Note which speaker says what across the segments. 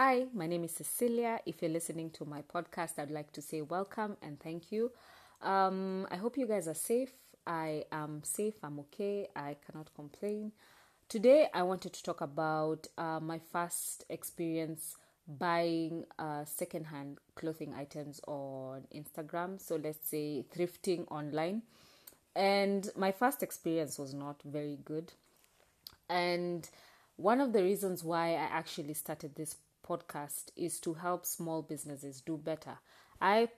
Speaker 1: Hi, my name is Cecilia. If you're listening to my podcast, I'd like to say welcome and thank you. Um, I hope you guys are safe. I am safe, I'm okay, I cannot complain. Today, I wanted to talk about uh, my first experience buying uh, secondhand clothing items on Instagram. So, let's say thrifting online. And my first experience was not very good. And one of the reasons why I actually started this podcast is to help small businesses do better. I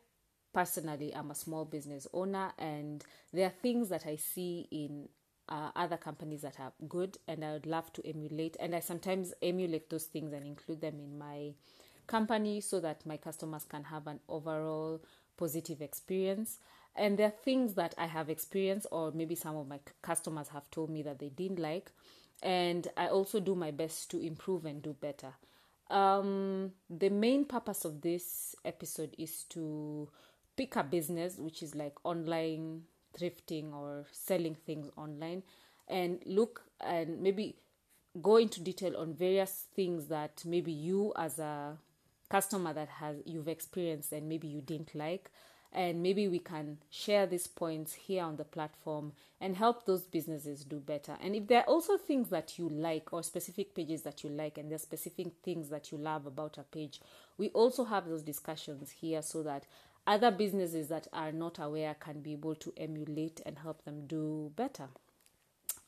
Speaker 1: personally am a small business owner, and there are things that I see in uh, other companies that are good, and I would love to emulate. And I sometimes emulate those things and include them in my company so that my customers can have an overall positive experience. And there are things that I have experienced, or maybe some of my customers have told me that they didn't like, and I also do my best to improve and do better. Um, the main purpose of this episode is to pick a business which is like online thrifting or selling things online and look and maybe go into detail on various things that maybe you as a customer that has you've experienced and maybe you didn't like and maybe we can share these points here on the platform and help those businesses do better. And if there are also things that you like or specific pages that you like and there are specific things that you love about a page, we also have those discussions here so that other businesses that are not aware can be able to emulate and help them do better.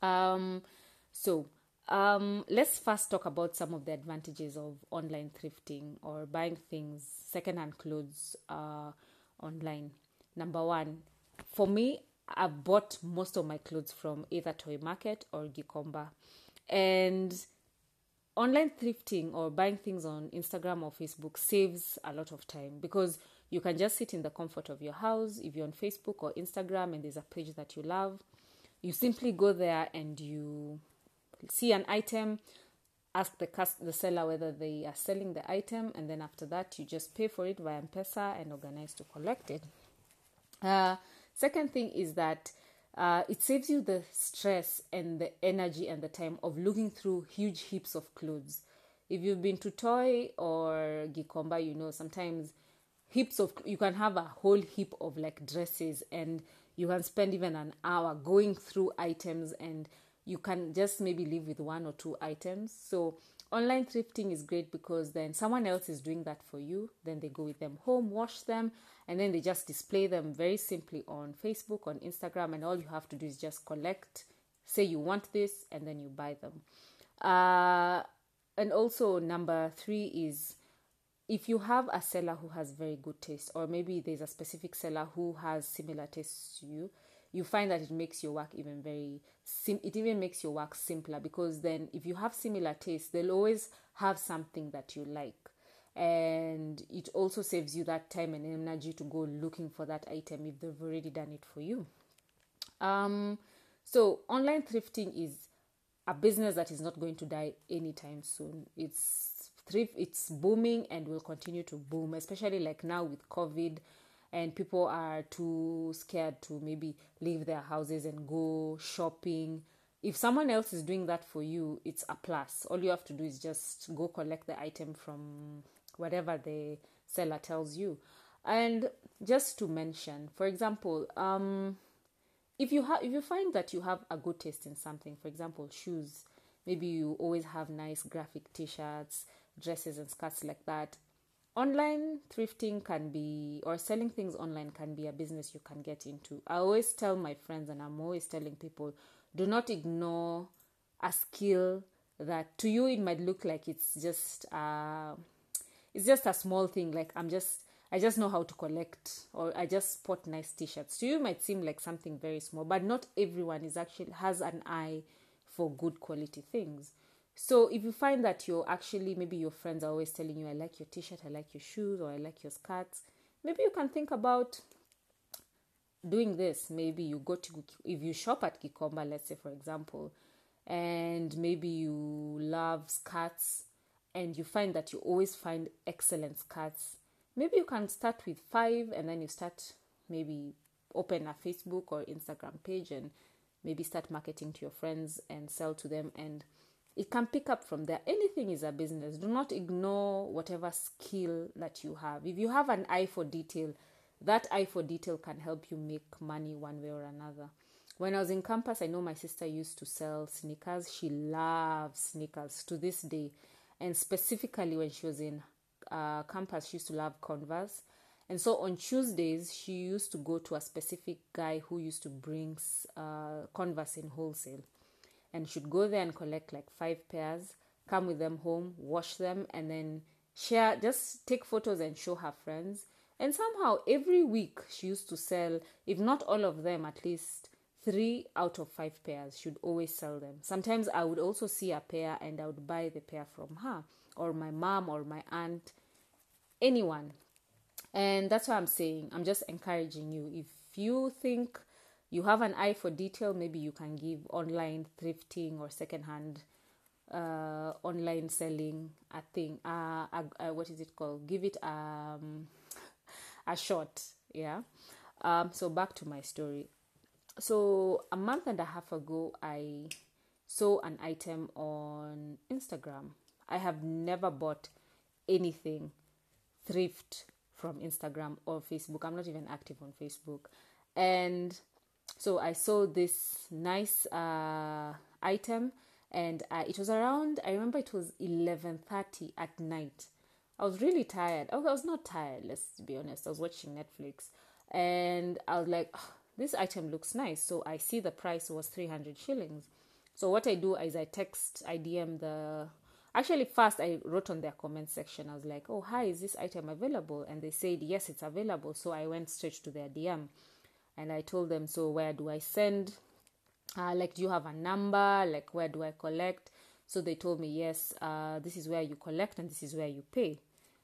Speaker 1: Um, so, um, let's first talk about some of the advantages of online thrifting or buying things, secondhand clothes. Uh, online. Number one, for me, I bought most of my clothes from either Toi Market or Gikomba. And online thrifting or buying things on Instagram or Facebook saves a lot of time because you can just sit in the comfort of your house. If you're on Facebook or Instagram and there's a page that you love, you simply go there and you see an item, ask the cust- the seller whether they are selling the item, and then after that, you just pay for it via M-Pesa and organize to collect it. Uh, second thing is that uh, it saves you the stress and the energy and the time of looking through huge heaps of clothes. If you've been to Toi or Gikomba, you know sometimes heaps of you can have a whole heap of like dresses and you can spend even an hour going through items and you can just maybe live with one or two items. So online thrifting is great because then someone else is doing that for you. Then they go with them home, wash them, and then they just display them very simply on Facebook, on Instagram, and all you have to do is just collect, say you want this, and then you buy them. Uh, and also number three is if you have a seller who has very good taste, or maybe there's a specific seller who has similar tastes to you, you find that it makes your work even very sim- it even makes your work simpler because then if you have similar tastes they'll always have something that you like. And it also saves you that time and energy to go looking for that item if they've already done it for you. Um so online thrifting is a business that is not going to die anytime soon. It's thrift it's booming and will continue to boom especially like now with covid and people are too scared to maybe leave their houses and go shopping. If someone else is doing that for you, it's a plus. All you have to do is just go collect the item from whatever the seller tells you. And just to mention, for example, um, if you if you find that you have a good taste in something, for example, shoes, maybe you always have nice graphic t-shirts, dresses and skirts like that online thrifting can be or selling things online can be a business you can get into. I always tell my friends and i'm always telling people do not ignore a skill that to you it might look like it's just uh it's just a small thing like i'm just i just know how to collect or i just spot nice t-shirts. To you might seem like something very small but not everyone is actually has an eye for good quality things so if you find that you're actually maybe your friends are always telling you, I like your t-shirt, I like your shoes, or I like your skirts, maybe you can think about doing this. Maybe you go to if you shop at Gikomba, let's say for example, and maybe you love skirts and you find that you always find excellent skirts. Maybe you can start with five and then you start maybe open a Facebook or Instagram page and maybe start marketing to your friends and sell to them and it can pick up from there. Anything is a business. Do not ignore whatever skill that you have. If you have an eye for detail, that eye for detail can help you make money one way or another. When I was in campus, I know my sister used to sell sneakers. She loves sneakers to this day. And specifically when she was in uh, campus, she used to love Converse. And so on Tuesdays, she used to go to a specific guy who used to bring uh, Converse in wholesale and should go there and collect like five pairs, come with them home, wash them, and then share, just take photos and show her friends. And somehow every week she used to sell, if not all of them, at least three out of five pairs should always sell them. Sometimes I would also see a pair and I would buy the pair from her or my mom or my aunt, anyone. And that's what I'm saying. I'm just encouraging you. If you think you have an eye for detail, maybe you can give online thrifting or secondhand uh, online selling a thing. Uh, what is it called? Give it um, a shot. Yeah. Um, so back to my story. So a month and a half ago, I saw an item on Instagram. I have never bought anything thrift from Instagram or Facebook. I'm not even active on Facebook. And so I saw this nice uh, item, and uh, it was around. I remember it was eleven thirty at night. I was really tired. I was not tired. Let's be honest. I was watching Netflix, and I was like, oh, "This item looks nice." So I see the price was three hundred shillings. So what I do is I text, I DM the. Actually, first I wrote on their comment section. I was like, "Oh, hi, is this item available?" And they said, "Yes, it's available." So I went straight to their DM and I told them, so where do I send? Uh, like, do you have a number? Like, where do I collect? So they told me, yes, uh, this is where you collect and this is where you pay.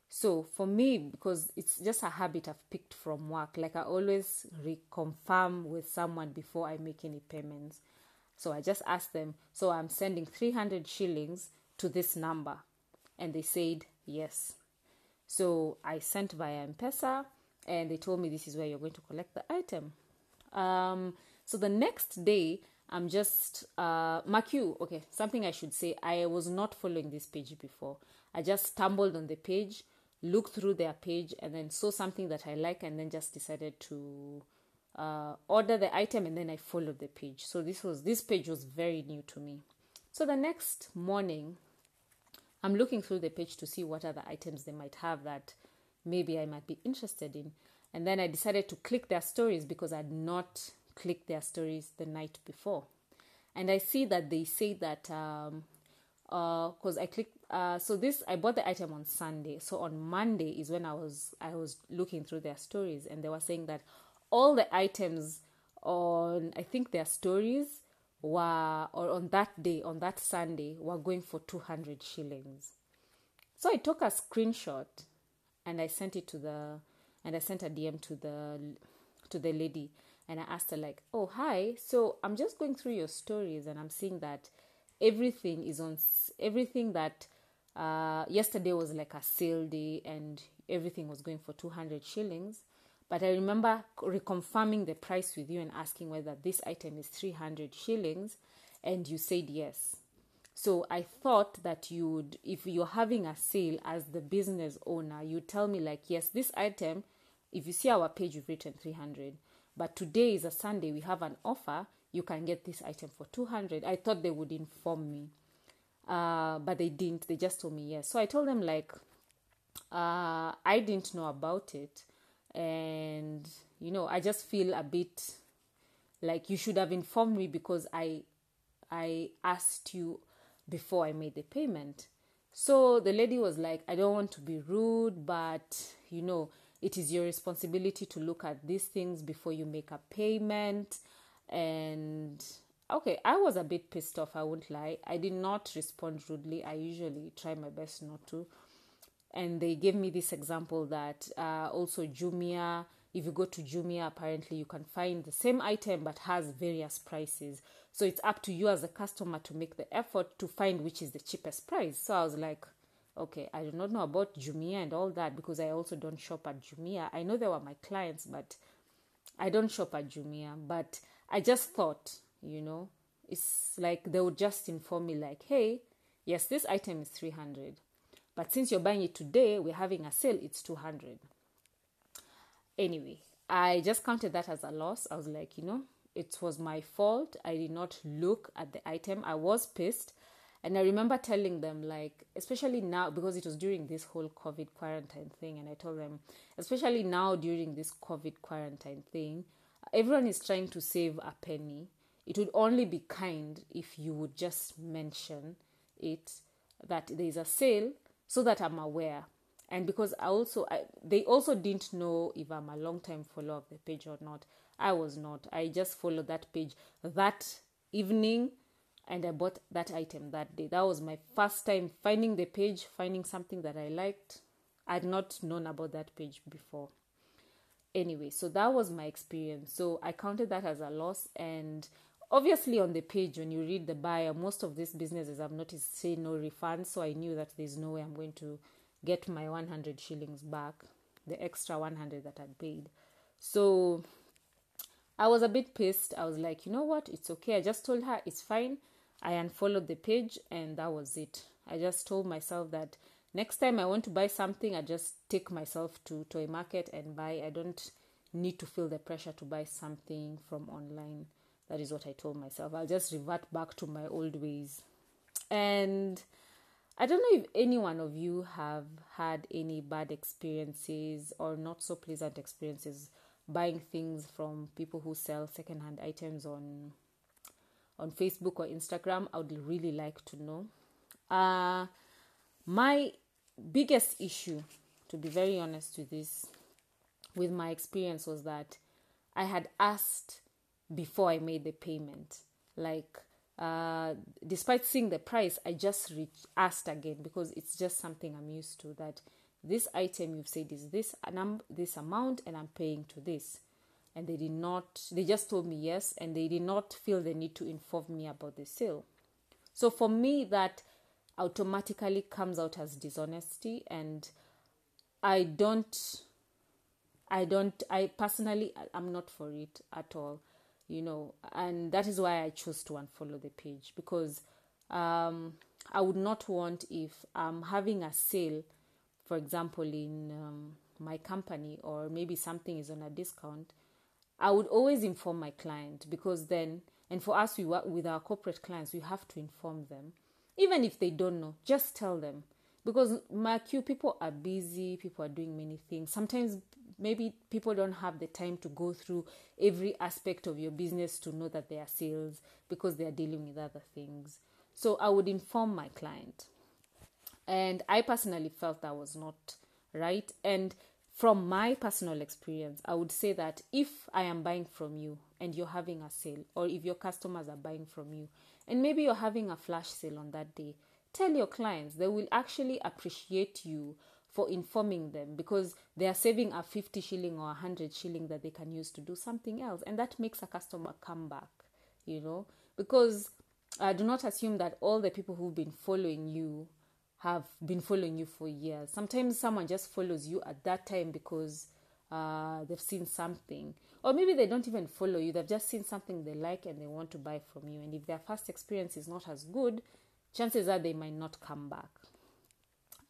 Speaker 1: So for me, because it's just a habit I've picked from work, like I always reconfirm with someone before I make any payments. So I just asked them, so I'm sending 300 shillings to this number. And they said, yes. So I sent via M-Pesa and they told me this is where you're going to collect the item. Um, so the next day, I'm just uh, mark you. Okay, something I should say. I was not following this page before. I just stumbled on the page, looked through their page, and then saw something that I like, and then just decided to uh, order the item, and then I followed the page. So this was this page was very new to me. So the next morning, I'm looking through the page to see what other items they might have that maybe I might be interested in. And then I decided to click their stories because I'd not clicked their stories the night before. And I see that they say that um because uh, I clicked uh so this I bought the item on Sunday. So on Monday is when I was I was looking through their stories and they were saying that all the items on I think their stories were or on that day, on that Sunday, were going for two hundred shillings. So I took a screenshot and I sent it to the and I sent a DM to the to the lady and I asked her like, "Oh, hi. So I'm just going through your stories and I'm seeing that everything is on everything that uh, yesterday was like a sale day and everything was going for 200 shillings. But I remember reconfirming the price with you and asking whether this item is 300 shillings, and you said yes. So I thought that you would, if you're having a sale as the business owner, you tell me like, yes, this item. If you see our page, you've written 300, but today is a Sunday. We have an offer. You can get this item for 200. I thought they would inform me, uh, but they didn't. They just told me yes. So I told them like, uh, I didn't know about it, and you know, I just feel a bit like you should have informed me because I I asked you before I made the payment. So the lady was like, I don't want to be rude, but you know, it is your responsibility to look at these things before you make a payment. And okay, I was a bit pissed off, I won't lie. I did not respond rudely. I usually try my best not to. And they gave me this example that uh, also Jumia, if you go to Jumia, apparently you can find the same item but has various prices. So it's up to you as a customer to make the effort to find which is the cheapest price. So I was like, okay, I do not know about Jumia and all that because I also don't shop at Jumia. I know they were my clients, but I don't shop at Jumia. But I just thought, you know, it's like they would just inform me, like, hey, yes, this item is 300, but since you're buying it today, we're having a sale, it's 200. Anyway, I just counted that as a loss. I was like, you know, it was my fault. I did not look at the item. I was pissed. And I remember telling them, like, especially now, because it was during this whole COVID quarantine thing, and I told them, especially now during this COVID quarantine thing, everyone is trying to save a penny. It would only be kind if you would just mention it that there is a sale so that I'm aware. And because I also, I, they also didn't know if I'm a long time follower of the page or not. I was not. I just followed that page that evening and I bought that item that day. That was my first time finding the page, finding something that I liked. I had not known about that page before. Anyway, so that was my experience. So I counted that as a loss. And obviously, on the page, when you read the buyer, most of these businesses I've noticed say no refund. So I knew that there's no way I'm going to get my 100 shillings back, the extra 100 that I'd paid. So I was a bit pissed. I was like, you know what? It's okay. I just told her it's fine. I unfollowed the page and that was it. I just told myself that next time I want to buy something, I just take myself to Toi market and buy. I don't need to feel the pressure to buy something from online. That is what I told myself. I'll just revert back to my old ways. And I don't know if any one of you have had any bad experiences or not so pleasant experiences buying things from people who sell secondhand items on on Facebook or Instagram, I would really like to know. Uh, my biggest issue, to be very honest with this, with my experience was that I had asked before I made the payment. Like, uh, despite seeing the price, I just asked again because it's just something I'm used to. That this item you've said is this num- this amount, and I'm paying to this and they did not they just told me yes and they did not feel the need to inform me about the sale so for me that automatically comes out as dishonesty and i don't i don't i personally i'm not for it at all you know and that is why i chose to unfollow the page because um, i would not want if i'm having a sale for example in um, my company or maybe something is on a discount I would always inform my client because then, and for us, we work with our corporate clients, we have to inform them. Even if they don't know, just tell them. Because my queue, people are busy, people are doing many things. Sometimes maybe people don't have the time to go through every aspect of your business to know that there are sales because they are dealing with other things. So I would inform my client. And I personally felt that was not right. And from my personal experience, I would say that if I am buying from you and you're having a sale, or if your customers are buying from you, and maybe you're having a flash sale on that day, tell your clients they will actually appreciate you for informing them because they are saving a 50 shilling or a 100 shilling that they can use to do something else, and that makes a customer come back, you know, because I do not assume that all the people who've been following you have been following you for years. Sometimes someone just follows you at that time because uh, they've seen something, or maybe they don't even follow you, they've just seen something they like and they want to buy from you. And if their first experience is not as good, chances are they might not come back.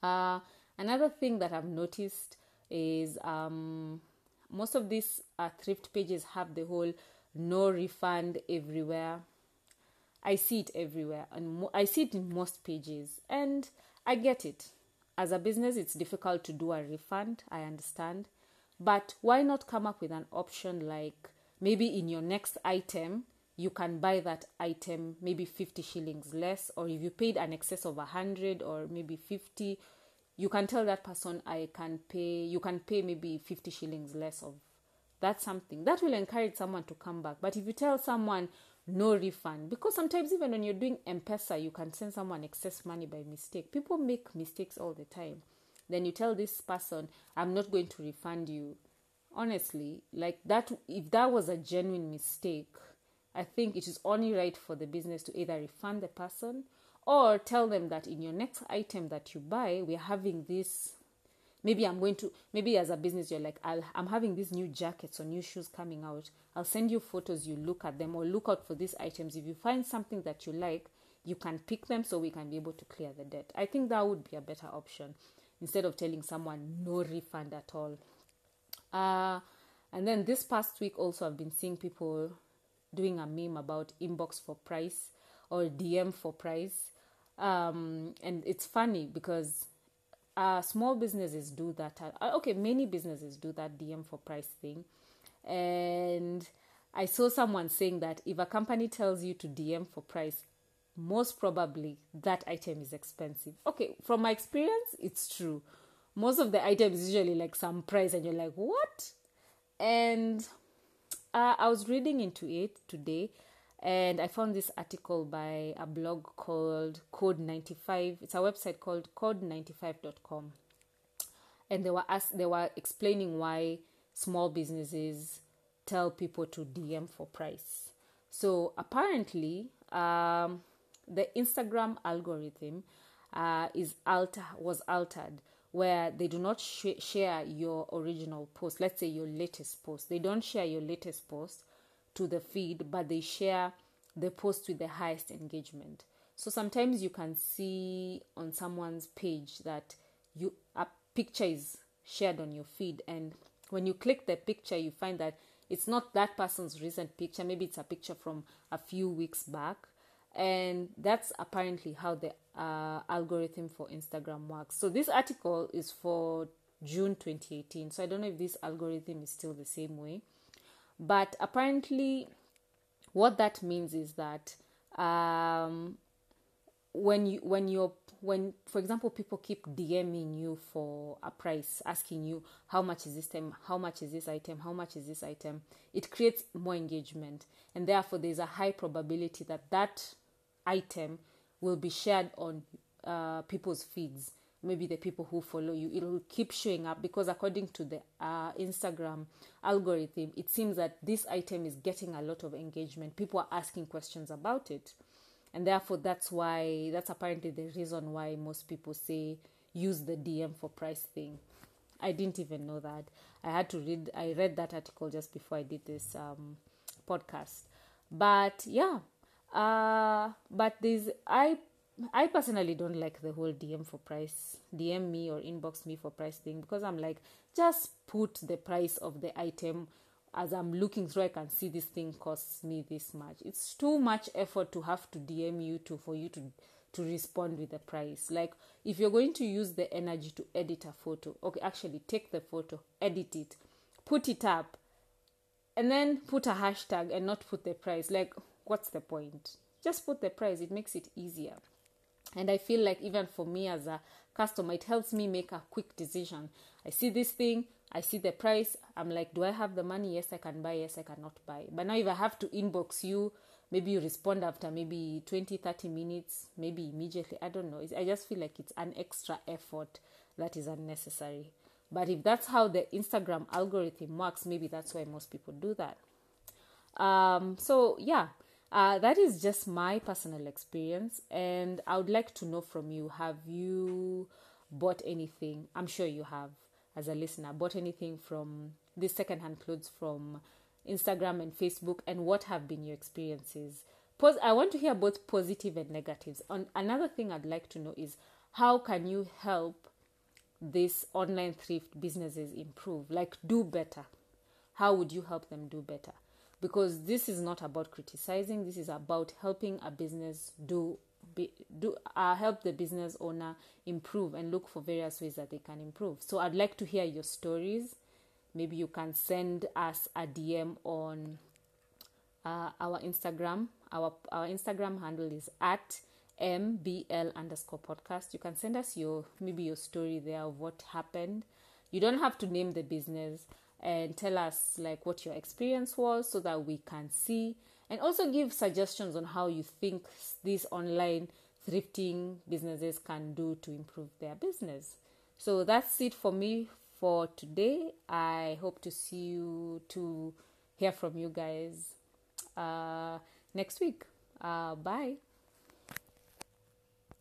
Speaker 1: Uh, another thing that I've noticed is um, most of these uh, thrift pages have the whole no refund everywhere. I see it everywhere, and mo- I see it in most pages, and I get it. As a business, it's difficult to do a refund, I understand. But why not come up with an option like maybe in your next item, you can buy that item maybe 50 shillings less, or if you paid an excess of 100 or maybe 50, you can tell that person, I can pay, you can pay maybe 50 shillings less of that's something. That will encourage someone to come back. But if you tell someone, no refund because sometimes even when you're doing m-pesa you can send someone excess money by mistake. People make mistakes all the time. Then you tell this person i'm not going to refund you. Honestly like that if that was a genuine mistake i think it is only right for the business to either refund the person or tell them that in your next item that you buy we're having this maybe i'm going to maybe as a business you're like i am having these new jackets or new shoes coming out i'll send you photos you look at them or look out for these items if you find something that you like you can pick them so we can be able to clear the debt. I think that would be a better option instead of telling someone no refund at all. Uh, and then this past week, also, I've been seeing people doing a meme about inbox for price or DM for price. Um, and it's funny because uh, small businesses do that. Uh, okay, many businesses do that DM for price thing. And I saw someone saying that if a company tells you to DM for price, most probably that item is expensive. Okay, from my experience, it's true. Most of the items usually like some price, and you're like, what? And uh, I was reading into it today, and I found this article by a blog called Code 95. It's a website called code95.com. And they were asked, they were explaining why small businesses tell people to DM for price. So apparently, um, the Instagram algorithm uh, is alter was altered where they do not sh- share your original post. Let's say your latest post. They don't share your latest post to the feed, but they share the post with the highest engagement. So sometimes you can see on someone's page that you a picture is shared on your feed, and when you click the picture, you find that it's not that person's recent picture. Maybe it's a picture from a few weeks back, and that's apparently how the uh, algorithm for Instagram works. So this article is for June 2018. So I don't know if this algorithm is still the same way, but apparently, what that means is that um, when you when you're when for example people keep DMing you for a price, asking you how much is this item, how much is this item, how much is this item, it creates more engagement, and therefore there's a high probability that that item will be shared on uh, people's feeds maybe the people who follow you it will keep showing up because according to the uh, instagram algorithm it seems that this item is getting a lot of engagement. People are asking questions about it. And therefore that's why that's apparently the reason why most people say use the dm for price thing. I didn't even know that. I had to read i read that article just before i did this um, podcast. But yeah uh, but this I I personally don't like the whole DM for price, DM me or inbox me for price thing because I'm like, just put the price of the item as I'm looking through. I can see this thing costs me this much. It's too much effort to have to DM you to for you to to respond with the price. Like if you're going to use the energy to edit a photo, okay, actually take the photo, edit it, put it up, and then put a hashtag and not put the price. Like what's the point? Just put the price, it makes it easier. And I feel like even for me as a customer, it helps me make a quick decision. I see this thing, I see the price, I'm like, do I have the money? Yes, I can buy, yes, I cannot buy. But now if I have to inbox you, maybe you respond after maybe 20, 30 minutes, maybe immediately, I don't know. I just feel like it's an extra effort that is unnecessary. But if that's how the Instagram algorithm works, maybe that's why most people do that. Um, so yeah, uh, that is just my personal experience, and I would like to know from you have you bought anything? I'm sure you have, as a listener, bought anything from these secondhand clothes from Instagram and Facebook, and what have been your experiences? Pos- I want to hear both positive and negatives. On another thing I'd like to know is how can you help these online thrift businesses improve? Like do better. How would you help them do better? Because this is not about criticizing this is about helping a business do be, do uh, help the business owner improve and look for various ways that they can improve. So i'd like to hear your stories. Maybe you can send us a dm on uh, our instagram. Our our instagram handle is at mbl underscore podcast. You can send us your maybe your story there of what happened. You don't have to name the business and tell us like what your experience was so that we can see and also give suggestions on how you think these online thrifting businesses can do to improve their business. So that's it for me for today. I hope to see you to hear from you guys uh, next week. Uh, bye.